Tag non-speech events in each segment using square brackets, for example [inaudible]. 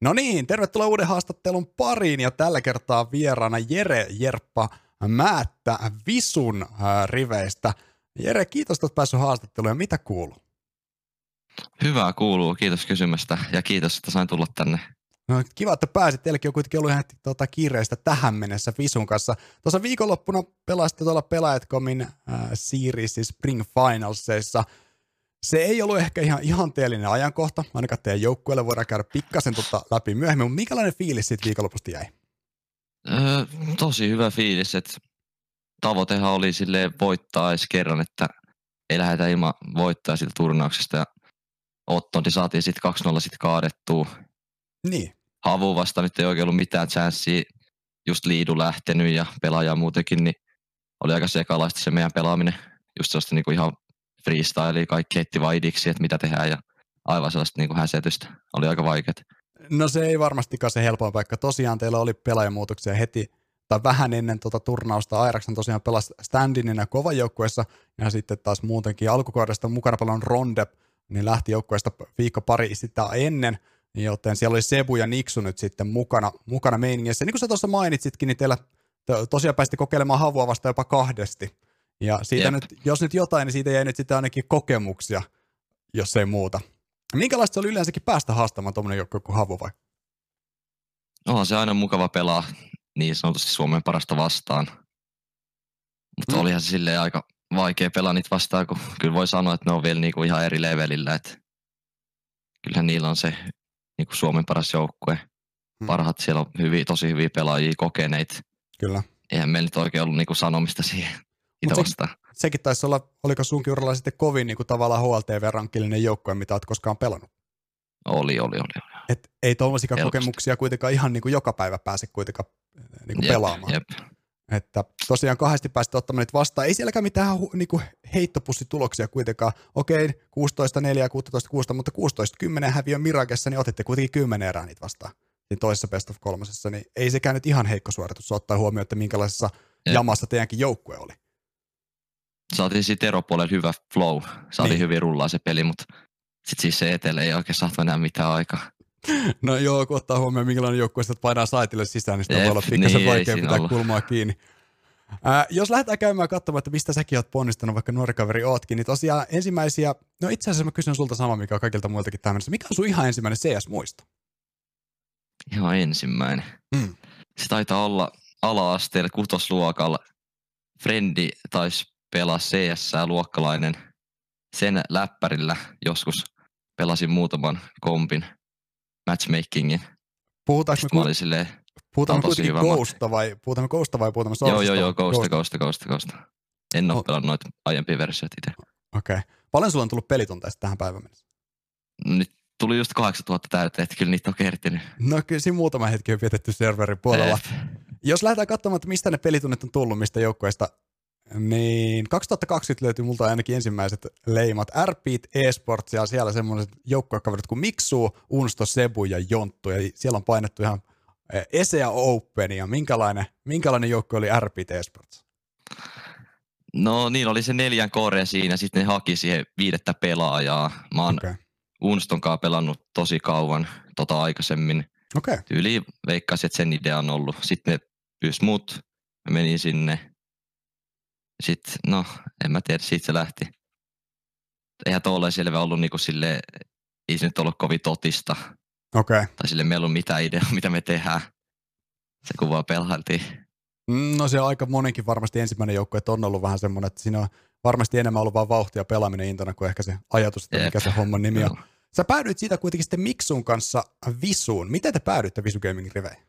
No niin, tervetuloa uuden haastattelun pariin ja tällä kertaa vieraana Jere Jerppa Määttä Visun äh, riveistä. Jere, kiitos, että päässyt haastatteluun ja mitä kuuluu? Hyvää kuuluu, kiitos kysymästä ja kiitos, että sain tulla tänne. No, kiva, että pääsit. Teilläkin on kuitenkin ollut ihan tuota, kiireistä tähän mennessä Visun kanssa. Tuossa viikonloppuna pelasitte tuolla Pelaajatkomin äh, Series Spring Finalsissa – se ei ollut ehkä ihan ihanteellinen ajankohta, ainakaan teidän joukkueelle voidaan käydä pikkasen tota läpi myöhemmin, mutta minkälainen fiilis siitä viikonlopusta jäi? Öö, tosi hyvä fiilis, että tavoitehan oli sille voittaa edes kerran, että ei lähdetä ilman voittaa siitä turnauksesta ja Ottonti saatiin sitten 2-0 sitten kaadettua. Niin. Havu vasta nyt ei oikein ollut mitään chanssiä, just liidu lähtenyt ja pelaaja muutenkin, niin oli aika sekalaista se meidän pelaaminen. Just sellaista niinku ihan freestyle, kaikki heitti vaidiksi, että mitä tehdään ja aivan sellaista niin kuin häsetystä. Oli aika vaikeat. No se ei varmastikaan se helpoin paikka. Tosiaan teillä oli pelaajamuutoksia heti tai vähän ennen tuota turnausta. Airaksen tosiaan pelasi standinina kovan joukkueessa ja sitten taas muutenkin alkukaudesta mukana paljon Rondep, niin lähti joukkueesta viikko pari sitä ennen, joten siellä oli Sebu ja Niksu nyt sitten mukana, mukana meiningissä. Niin kuin sä tuossa mainitsitkin, niin teillä tosiaan päästi kokeilemaan havua vasta jopa kahdesti. Ja siitä nyt, jos nyt jotain, niin siitä jäi nyt sitten ainakin kokemuksia, jos ei muuta. Minkälaista se oli yleensäkin päästä haastamaan tuommoinen joku kuin Havu vai? Onhan se aina mukava pelaa niin sanotusti Suomen parasta vastaan. Mutta mm. olihan se silleen aika vaikea pelaa niitä vastaan, kun kyllä voi sanoa, että ne on vielä niinku ihan eri levelillä. Että kyllähän niillä on se niinku Suomen paras joukkue. Mm. Parhaat siellä on hyviä, tosi hyviä pelaajia, kokeneita. Kyllä. Eihän meillä nyt oikein ollut niinku sanomista siihen Itä se, sekin taisi olla, oliko sunkin uralla sitten kovin niin kuin tavallaan HLTV-rankkillinen joukkue, mitä olet koskaan pelannut? Oli, oli, oli. oli. Et ei tuollaisia kokemuksia kuitenkaan ihan niin kuin joka päivä pääse kuitenkaan eh, niin kuin jep, pelaamaan. Jep. Että tosiaan kahdesti pääsit ottamaan niitä vastaan. Ei sielläkään mitään niin kuin heittopussituloksia kuitenkaan. Okei, 16 4 16 6, mutta 16 10 häviö Mirakessa, niin otitte kuitenkin 10 erää niitä vastaan. Siinä toisessa best of kolmosessa, niin ei sekään nyt ihan heikko suoritus ottaa huomioon, että minkälaisessa Jep. jamassa teidänkin joukkue oli saatiin siitä eropuolella hyvä flow. Saatiin niin. hyvin rullaa se peli, mutta sitten siis se etelä ei oikein saatu enää mitään aikaa. [laughs] No joo, kun ottaa huomioon, minkälainen joukkue sitä painaa saitille sisään, niin sitä Jep, voi olla pikkasen niin, vaikea pitää ollut. kulmaa kiinni. Ää, jos lähdetään käymään katsomaan, että mistä säkin oot ponnistanut, vaikka nuori kaveri ootkin, niin tosiaan ensimmäisiä, no itse asiassa mä kysyn sulta sama, mikä on kaikilta muiltakin tähän mennessä. Mikä on sun ihan ensimmäinen CS-muisto? Ihan ensimmäinen. Mm. Se taitaa olla ala-asteella kutosluokalla. Frendi taisi pelaa CS-luokkalainen sen läppärillä joskus pelasin muutaman kompin matchmakingin. Puhutaanko me, ku... silleen, puhutaanko kuitenkin Ghosta vai, puhutaanko Ghosta vai puhutaanko Joo, joo, joo, Ghosta, Ghosta, Ghosta, Ghosta. En ole oh. pelannut noita aiempia versioita itse. Okei. Okay. Paljon sulla on tullut pelitunteja tähän päivään mennessä? Nyt tuli just 8000 täyteen, että kyllä niitä on kertinyt. No kyllä siinä muutama hetki on vietetty serverin puolella. Eep. Jos lähdetään katsomaan, että mistä ne pelitunnit on tullut, mistä joukkueista niin, 2020 löytyi multa ainakin ensimmäiset leimat. RPit, eSports ja siellä semmoiset joukkuekaverit kuin Miksu, Unsto, Sebu ja Jonttu. Ja siellä on painettu ihan eh, ESEA ja Minkälainen, minkälainen joukkue oli RPit eSports? No niin, oli se neljän kore siinä, sitten ne haki siihen viidettä pelaajaa. Mä oon okay. Unston kanssa pelannut tosi kauan tota aikaisemmin. Okay. Tyyli veikkaisin, että sen idea on ollut. Sitten ne pyysi mut, mä menin sinne, sitten, no, en mä tiedä, siitä se lähti. Eihän tuolla selvä ollut niinku sille, ei se nyt ollut kovin totista. Okei. Okay. Tai sille meillä ei ollut mitään ideaa, mitä me tehdään. Se kuvaa pelailtiin. Mm, no se on aika monenkin varmasti ensimmäinen joukko, että on ollut vähän semmoinen, että siinä on varmasti enemmän ollut vaan vauhtia pelaaminen intona kuin ehkä se ajatus, että Jep. mikä se homman nimi on. Sä päädyit siitä kuitenkin sitten Miksun kanssa Visuun. Miten te päädyitte Visu Gaming riveihin?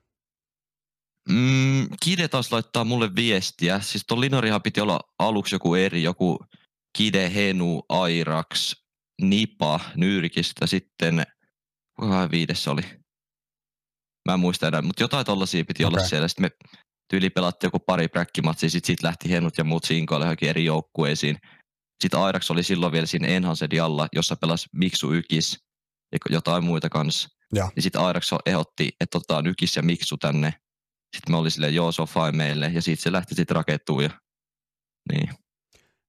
Mm, Kide taas laittaa mulle viestiä. Siis tuon Linorihan piti olla aluksi joku eri, joku Kide, Henu, Airax, Nipa, Nyyrikistä, sitten, kuka viides oli? Mä en muista enää, mutta jotain tollasia piti okay. olla siellä. Sitten me tyyli pelattiin joku pari präkkimatsia, sitten sit lähti Henut ja muut sinkoille johonkin eri joukkueisiin. Sitten Airax oli silloin vielä siinä Enhanced alla, jossa pelasi Miksu Ykis ja jotain muita kanssa. Ja, ja sitten Airax ehdotti, että otetaan Ykis ja Miksu tänne sitten me oli silleen, joo, se on fine meille, ja siitä se lähti sitten rakettuun. Ja, niin.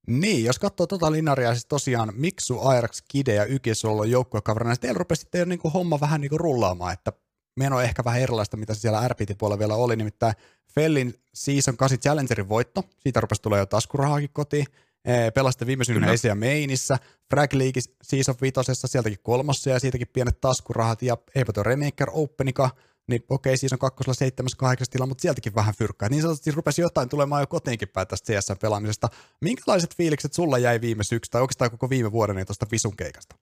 Niin, jos katsoo tota linaria, siis tosiaan Miksu, Airax, Kide ja Ykis on ollut joukkuekaverina, niin teillä rupesi sitten jo niin kuin homma vähän niin kuin rullaamaan, että meno ehkä vähän erilaista, mitä se siellä RPT puolella vielä oli, nimittäin Fellin Season 8 Challengerin voitto, siitä rupesi tulee jo taskurahaakin kotiin, pelasitte viime syynä Esiä Meinissä, Frag League Season 5, sieltäkin kolmossa ja siitäkin pienet taskurahat ja eipä tuo Remaker Openika, niin okei, siis on kakkosella 7 8 tila, mutta sieltäkin vähän fyrkkää. Niin sanotusti rupesi jotain tulemaan jo kotiinkin päin tästä CS-pelaamisesta. Minkälaiset fiilikset sulla jäi viime syksy tai oikeastaan koko viime vuoden niin tuosta Visun keikasta?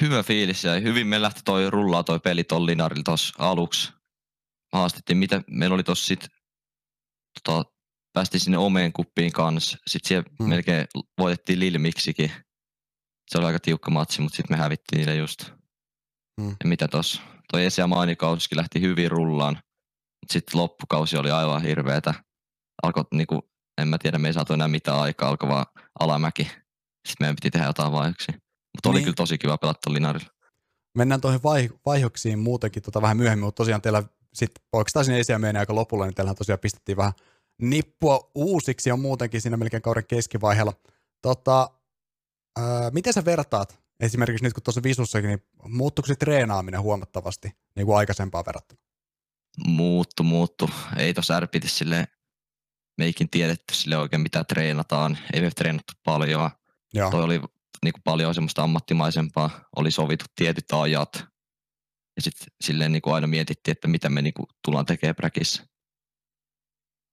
Hyvä fiilis ja hyvin me lähti toi rullaa toi peli ton Linarilla tuossa aluksi. Haastettiin, mitä meillä oli tossa sit, tota, päästiin sinne omeen kuppiin kanssa. Sitten siellä hmm. melkein voitettiin Lilmiksikin. Se oli aika tiukka matsi, mutta sitten me hävittiin niille just. Hmm. Ja mitä tossa? Toi esi- ja maanikausikin lähti hyvin rullaan. Mutta sitten loppukausi oli aivan hirveetä. Alkoi niinku, en mä tiedä, me ei saatu enää mitään aikaa, alkoi vaan alamäki. Sitten meidän piti tehdä jotain vaihoksia. Mutta niin. oli kyllä tosi kiva pelata Linarilla. Mennään tuohon vai- vaihoksiin muutenkin tota vähän myöhemmin, mutta tosiaan teillä sitten oikeastaan sinne esiä aika lopulla, niin teillähän tosiaan pistettiin vähän nippua uusiksi ja muutenkin siinä melkein kauden keskivaiheella. Tota, ää, miten sä vertaat esimerkiksi nyt kun tuossa visussakin, niin muuttuiko se treenaaminen huomattavasti niin kuin aikaisempaa verrattuna? Muuttu, muuttu. Ei tuossa RPT sille meikin tiedetty sille oikein mitä treenataan. Ei me treenattu paljon. Joo. Toi oli niin kuin paljon semmoista ammattimaisempaa. Oli sovittu tietyt ajat. Ja sitten silleen niin kuin aina mietittiin, että mitä me niin kuin tullaan tekemään präkissä.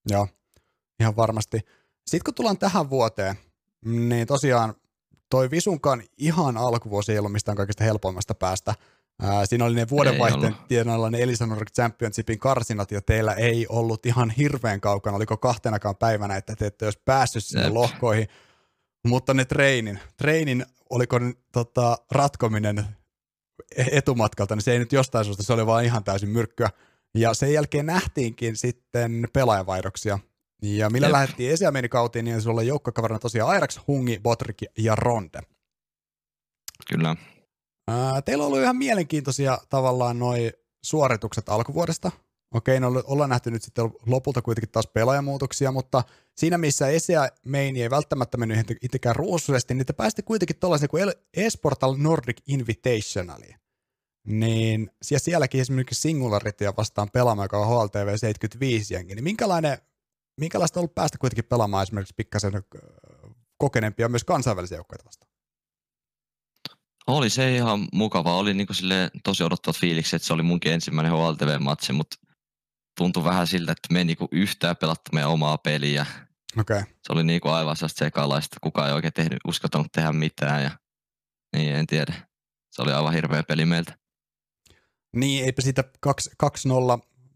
Joo, ihan varmasti. Sitten kun tullaan tähän vuoteen, niin tosiaan toi Visunkaan ihan alkuvuosi ei ollut mistään kaikista helpoimmasta päästä. Ää, siinä oli ne vuodenvaihteen tienoilla ne Elisanor Championshipin karsinat, ja teillä ei ollut ihan hirveän kaukana, oliko kahtenakaan päivänä, että te ette olisi päässyt sinne Jep. lohkoihin. Mutta ne treinin, treinin oliko tota, ratkominen etumatkalta, niin se ei nyt jostain syystä, se oli vaan ihan täysin myrkkyä. Ja sen jälkeen nähtiinkin sitten pelaajavaihdoksia. Ja millä Jep. lähdettiin esiamienikautiin, niin sulla oli joukkokaverina tosiaan Airax, Hungi, Botrik ja Ronde. Kyllä. Ää, teillä on ollut ihan mielenkiintoisia tavallaan noi suoritukset alkuvuodesta. Okei, no ollaan nähty nyt sitten lopulta kuitenkin taas pelaajamuutoksia, mutta siinä missä Esia Main ei välttämättä mennyt itsekään ruusuisesti, niin te pääsitte kuitenkin tuollaisen kuin Esportal Nordic Invitationaliin. Niin ja sielläkin esimerkiksi Singularityä vastaan pelaamaan, joka on HLTV 75 jengi, niin minkälainen minkälaista on ollut päästä kuitenkin pelaamaan esimerkiksi pikkasen kokeneempia myös kansainvälisiä joukkoja vastaan? Oli se ihan mukava. Oli niinku tosi odottavat fiiliksi, että se oli munkin ensimmäinen HLTV-matsi, mutta tuntui vähän siltä, että me ei niinku yhtään pelattu meidän omaa peliä. Okay. Se oli niinku aivan sellaista sekalaista, kukaan ei oikein tehnyt, uskaltanut tehdä mitään ja niin en tiedä. Se oli aivan hirveä peli meiltä. Niin, eipä siitä 2-0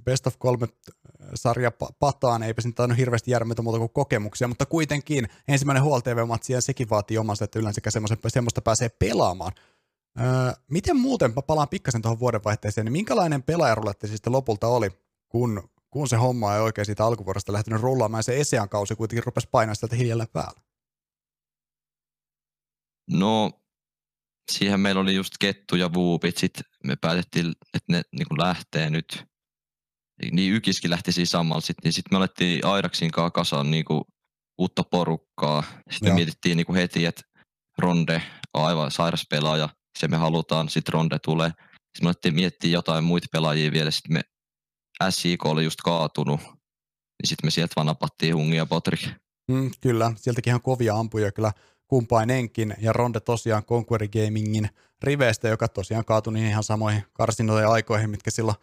best of kolme sarja pataan, eipä siinä tainnut hirveästi jäädä muuta kuin kokemuksia, mutta kuitenkin ensimmäinen HLTV-matsi ja sekin vaatii omansa, että yleensä semmoista pääsee pelaamaan. Öö, miten muuten, mä palaan pikkasen tuohon vuodenvaihteeseen, niin minkälainen pelaajaruletti siis sitten lopulta oli, kun, kun se homma ei oikein siitä alkuvuodesta lähtenyt rullaamaan se Esean kausi kuitenkin rupesi painaa sieltä hiljalleen päällä? No, siihen meillä oli just kettu ja vuupit, sitten me päätettiin, että ne niin lähtee nyt niin Ykiskin lähti siinä samalla. Sitten niin sit me alettiin Airaksin kanssa kasaan niin kuin uutta porukkaa. Sitten me mietittiin niin kuin heti, että Ronde on aivan sairas pelaaja, se me halutaan, sitten Ronde tulee. Sitten me alettiin miettiä jotain muita pelaajia vielä, sitten me SIK oli just kaatunut, niin sitten me sieltä vaan napattiin Hungi ja Potrik. Mm, kyllä, sieltäkin ihan kovia ampuja kyllä kumpainenkin, ja Ronde tosiaan Conquer Gamingin riveistä, joka tosiaan kaatui niin ihan samoihin karsinoihin aikoihin, mitkä silloin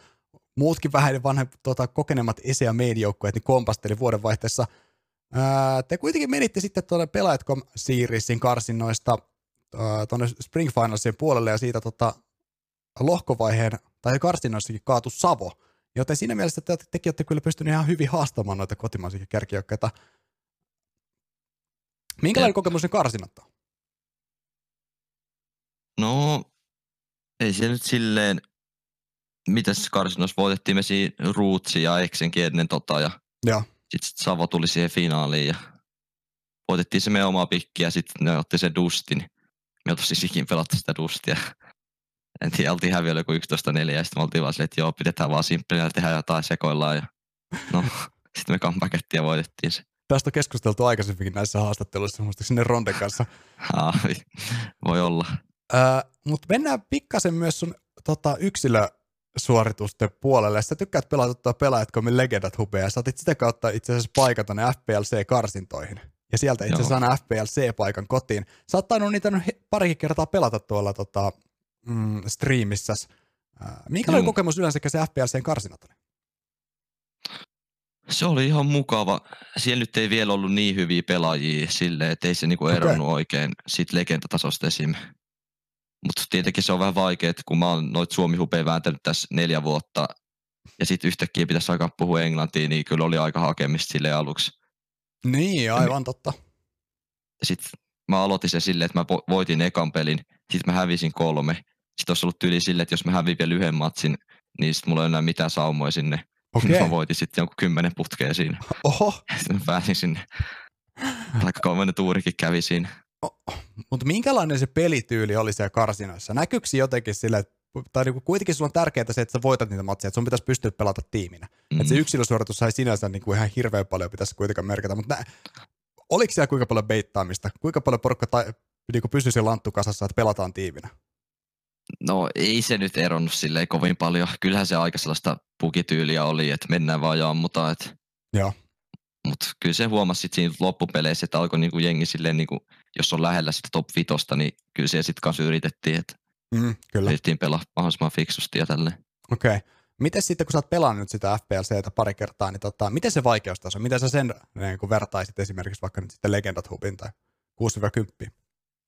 muutkin vähän vanhe, tota, kokeneemmat ese- ja joukkueet niin kompasteli vuodenvaihteessa. Ää, te kuitenkin menitte sitten tuonne Pelaajatkom Seriesin karsinnoista tuonne Spring Finalsien puolelle ja siitä tota, lohkovaiheen tai karsinnoissakin kaatu Savo. Joten siinä mielessä te, tekin olette kyllä pystyneet ihan hyvin haastamaan noita kotimaisia kärkijoukkoita. Minkälainen kokemus ne karsinat on? No, ei se nyt silleen mitäs karsinossa voitettiin me siinä Rootsi ja Eksenkin ennen tota ja, ja. sitten Savo tuli siihen finaaliin ja voitettiin se meidän omaa pikkiä ja sitten ne otti sen Dustin. Me oltiin siis ikin pelattu sitä Dustia. [laughs] En tiedä, oltiin häviöllä joku 11-4 ja sitten me oltiin vaan silleen, että joo, pidetään vaan simppeliä ja tehdään jotain sekoillaan ja [laughs] no, sitten me comebackettiin ja voitettiin se. Tästä on keskusteltu aikaisemminkin näissä haastatteluissa, sinne Ronden kanssa. [laughs] voi olla. Öö, Mutta mennään pikkasen myös sun tota, yksilö suoritusten puolelle. Sä tykkäät pelata pelaajat kuin Legendat Hubea, ja sä otit sitä kautta itse asiassa paikan tonne FPLC-karsintoihin. Ja sieltä itse asiassa aina FPLC-paikan kotiin. Sä oot tainnut niitä parikin kertaa pelata tuolla tota, mm, streamissä. Minkälainen Joo. kokemus yleensä se FPLC-karsinat oli? Se oli ihan mukava. Siellä nyt ei vielä ollut niin hyviä pelaajia silleen, että ei se niinku eronnut okay. oikein sit legendatasosta esim. Mutta tietenkin se on vähän vaikea, että kun mä oon noit suomi hupeja vääntänyt tässä neljä vuotta ja sitten yhtäkkiä pitäisi alkaa puhua englantia, niin kyllä oli aika hakemista sille aluksi. Niin, aivan totta. Sitten mä aloitin se silleen, että mä voitin ekan pelin, sitten mä hävisin kolme. Sitten olisi ollut tyyli silleen, että jos mä hävin vielä yhden matsin, niin sitten mulla ei enää mitään saumoja sinne. Okay. Mä voitin sitten jonkun kymmenen putkea siinä. Oho. [laughs] Sitten mä pääsin sinne. Aika kolmannen tuurikin kävi siinä. Oh, mutta minkälainen se pelityyli oli siellä karsinoissa? Näkyykö jotenkin sille, tai niinku kuitenkin sulla on tärkeää se, että sä voitat niitä matseja, että sun pitäisi pystyä pelata tiiminä. Mm. Että se yksilösuoritus ei sinänsä niinku ihan hirveän paljon pitäisi kuitenkaan merkitä, mutta nä- oliko siellä kuinka paljon beittaamista? Kuinka paljon porukka tai, niinku pysyisi siellä lanttukasassa, että pelataan tiiminä? No ei se nyt eronnut silleen kovin paljon. Kyllähän se aika sellaista pukityyliä oli, että mennään vaan ja ammutaan. Että... Joo. Mutta kyllä se huomasi sitten siinä loppupeleissä, että alkoi niinku jengi silleen, niinku, jos on lähellä sitä top vitosta, niin kyllä se sitten kanssa yritettiin, että mm, kyllä. yritettiin pelaa mahdollisimman fiksusti ja tälleen. Okei. Okay. Miten sitten, kun sä oot pelannut sitä FPLCtä pari kertaa, niin tota, miten se vaikeustaso, miten sä sen niin kun vertaisit esimerkiksi vaikka nyt sitten Legendat Hubin tai 6-10?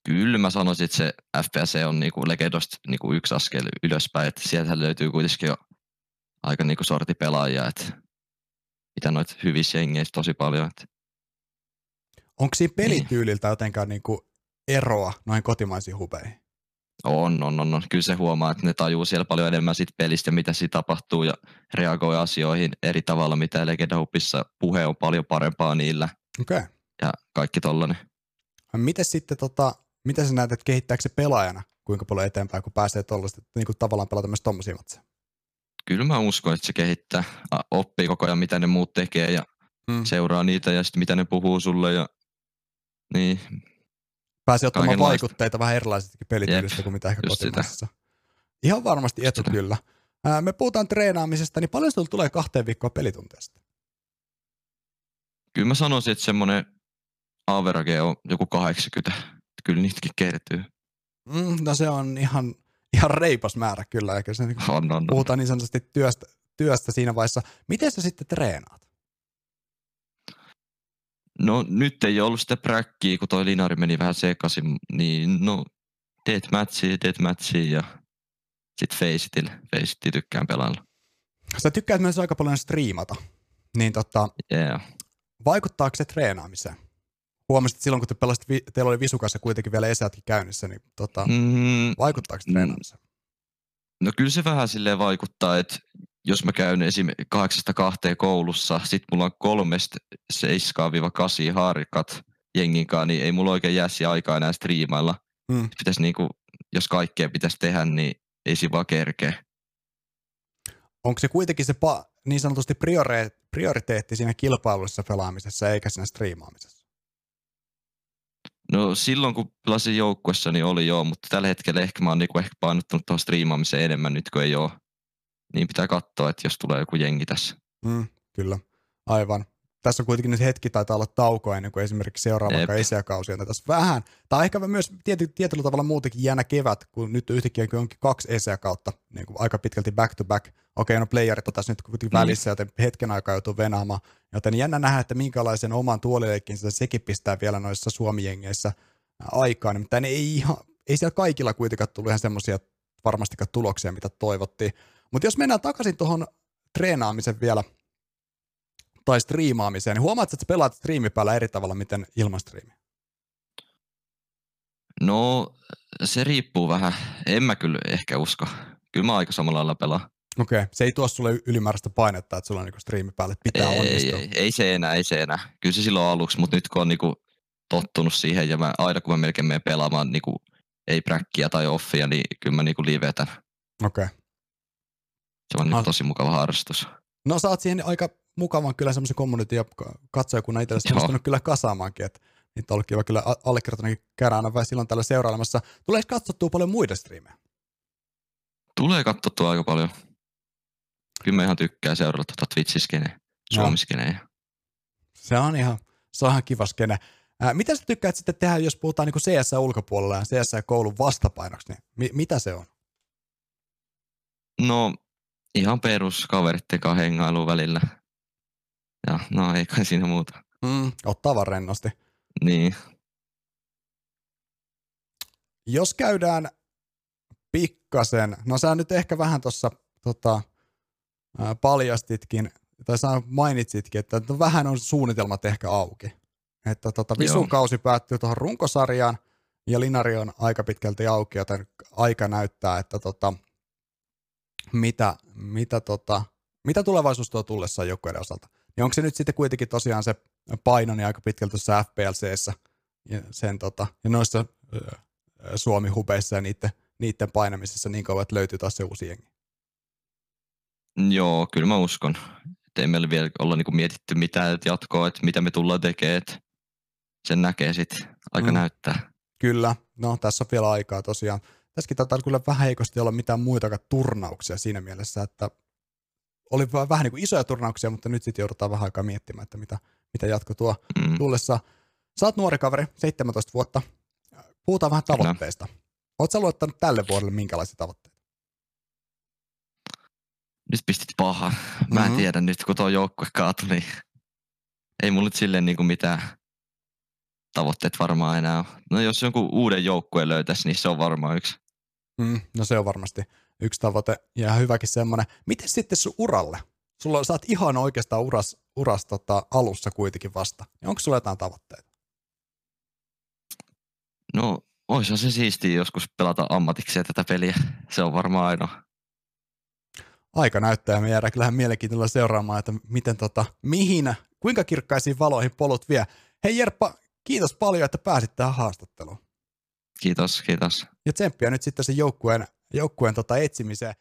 Kyllä mä sanoisin, että se FPC on niinku Legendosta niinku yksi askel ylöspäin, että sieltä löytyy kuitenkin jo aika niinku sorti pelaajia, että mitä noita hyvissä jengeissä tosi paljon. Että... Onko siinä niin. pelityyliltä niin. jotenkaan niinku eroa noin kotimaisiin hubeihin? On, on, on, on. Kyllä se huomaa, että ne tajuu siellä paljon enemmän sit pelistä, mitä siinä tapahtuu ja reagoi asioihin eri tavalla, mitä Legenda Hubissa puhe on paljon parempaa niillä. Okei. Okay. Ja kaikki tollanen. Miten sitten, tota, miten sä näet, että kehittääkö se pelaajana kuinka paljon eteenpäin, kun pääsee tuollaista, niin kuin tavallaan pelata myös tuommoisia matseja? Kyllä mä uskon, että se kehittää, oppii koko ajan mitä ne muut tekee ja hmm. seuraa niitä ja sitten mitä ne puhuu sulle ja niin. Pääsee ottamaan vaikutteita vähän erilaisestakin pelityylistä kuin mitä ehkä kotimaisessa. Ihan varmasti etu sitä. kyllä. Ää, me puhutaan treenaamisesta, niin paljon sinulla tulee kahteen viikkoon pelitunteesta? Kyllä mä sanoisin, että semmoinen average on joku 80. Kyllä niitäkin kertyy. Mm, no se on ihan ihan reipas määrä kyllä, eikä se niin on, on, puhutaan niin sanotusti työstä, työstä siinä vaiheessa. Miten sä sitten treenaat? No nyt ei ollut sitä präkkiä, kun toi linari meni vähän sekaisin, niin no deathmatchia, deathmatchia ja sitten Faceitil, Faceitil tykkään pelailla. Sä tykkäät myös aika paljon striimata, niin tota, yeah. vaikuttaako se treenaamiseen? Huomasit, että silloin kun te pelasit, teillä oli visukassa kuitenkin vielä esätkin käynnissä, niin tota, mm, vaikuttaako se treenaamiseen? No kyllä se vähän silleen vaikuttaa, että jos mä käyn esim. 8-2 koulussa, sit mulla on kolmesta 7-8 haarikat jenginkaan, niin ei mulla oikein jää aikaa enää striimailla. Mm. Pitäisi niinku, jos kaikkea pitäisi tehdä, niin ei siinä vaan kerkeä. Onko se kuitenkin se pa- niin sanotusti priori- prioriteetti siinä kilpailussa pelaamisessa eikä siinä striimaamisessa? No silloin kun pelasin joukkuessa, niin oli joo, mutta tällä hetkellä ehkä mä oon niinku ehkä painottunut tuohon striimaamiseen enemmän nyt kun ei ole. Niin pitää katsoa, että jos tulee joku jengi tässä. Mm, kyllä, aivan. Tässä on kuitenkin nyt hetki, taitaa olla tauko ennen kuin esimerkiksi seuraava vaikka esiäkausi on tässä vähän. Tai ehkä myös tiety, tietyllä tavalla muutenkin jäänä kevät, kun nyt yhtäkkiä onkin kaksi esiäkautta niin kuin aika pitkälti back to back. Okei, no playerit on tässä nyt kuitenkin mm. välissä, joten hetken aikaa joutuu venaamaan. Joten jännä nähdä, että minkälaisen oman tuolileikin sitä sekin pistää vielä noissa Suomi-jengeissä aikaan. Nimittäin ei, ihan, ei siellä kaikilla kuitenkaan tullut ihan semmoisia varmastikaan tuloksia, mitä toivottiin. Mutta jos mennään takaisin tuohon treenaamisen vielä, tai striimaamiseen, niin huomaatko, että sä pelaat striimipäällä eri tavalla, miten ilman striimiä? No, se riippuu vähän. En mä kyllä ehkä usko. Kyllä mä aika samalla lailla pelaan. Okei, okay. se ei tuo sulle ylimääräistä painetta, että sulla on niinku striimi päälle, että pitää ei, onnistua. Ei, ei, se enää, ei se enää. Kyllä se silloin aluksi, mutta nyt kun on niinku tottunut siihen ja mä, aina kun mä melkein menen pelaamaan niinku, ei präkkiä tai offia, niin kyllä mä niinku livetän. Okei. Okay. Se on niinku tosi mukava harrastus. No sä oot siihen aika mukavan kyllä semmoisen community ja katsojakunnan itsellesi onnistunut kyllä kasaamaankin, että niitä on ollut kiva kyllä allekirjoittanut käydä aina vai silloin tällä seurailemassa. Tulee katsottua paljon muita striimejä? Tulee katsottua aika paljon. kyllä mä ihan tykkään seurata tuota Twitch-skeneä, Suomi-skeneä. Se on ihan, se on ihan kiva skene. Ää, mitä sä tykkäät sitten tehdä, jos puhutaan niin CS ulkopuolella ja CS koulun vastapainoksi, niin mi- mitä se on? No, ihan perus kaveritten hengailu välillä. Ja no ei kai siinä muuta. Mm, ottaa vaan rennosti. Niin. Jos käydään pikkasen, no sä nyt ehkä vähän tuossa tota, paljastitkin, tai sä mainitsitkin, että no vähän on suunnitelmat ehkä auki. Että tota, visukausi päättyy tuohon runkosarjaan, ja Linari on aika pitkälti auki, joten aika näyttää, että tota, mitä, mitä, tota, mitä tulevaisuus tuo tullessaan joukkueiden osalta. Niin onko se nyt sitten kuitenkin tosiaan se paino niin aika pitkälti tuossa FPLCssä ja, sen, tota, ja noissa Suomi-hubeissa ja niiden, niiden painamisessa niin kauan, että löytyy taas se uusi jengi. Joo, kyllä mä uskon. Että ei meillä vielä olla niinku mietitty mitään jatkoa, että mitä me tullaan tekemään. Sen näkee sitten, aika mm. näyttää. Kyllä, no tässä on vielä aikaa tosiaan. Tässäkin taitaa kyllä vähän heikosti olla mitään muita turnauksia siinä mielessä, että oli vähän niin kuin isoja turnauksia, mutta nyt sitten joudutaan vähän aikaa miettimään, että mitä, mitä jatko tuo mm. tullessa. Sä oot nuori kaveri, 17 vuotta. Puhutaan vähän tavoitteista. Oletko luottanut tälle vuodelle minkälaisia tavoitteita? Nyt pistit paha. Mä en mm-hmm. tiedä nyt, kun tuo joukkue kaatui, niin ei mulla nyt silleen niin kuin mitään tavoitteet varmaan enää. No jos jonkun uuden joukkueen löytäisi, niin se on varmaan yksi. Mm, no se on varmasti yksi tavoite ja hyväkin semmoinen. Miten sitten sun uralle? Sulla sä oot ihan oikeastaan uras, uras tota, alussa kuitenkin vasta. Niin onko sulla jotain tavoitteita? No, olisi se siistiä joskus pelata ammatikseen tätä peliä. Se on varmaan ainoa. Aika näyttää ja me jäädään kyllähän mielenkiintoilla seuraamaan, että miten tota, mihin, kuinka kirkkaisiin valoihin polut vie. Hei Jerppa, kiitos paljon, että pääsit tähän haastatteluun. Kiitos, kiitos. Ja tsemppiä nyt sitten sen joukkueen, joukkueen tota etsimiseen.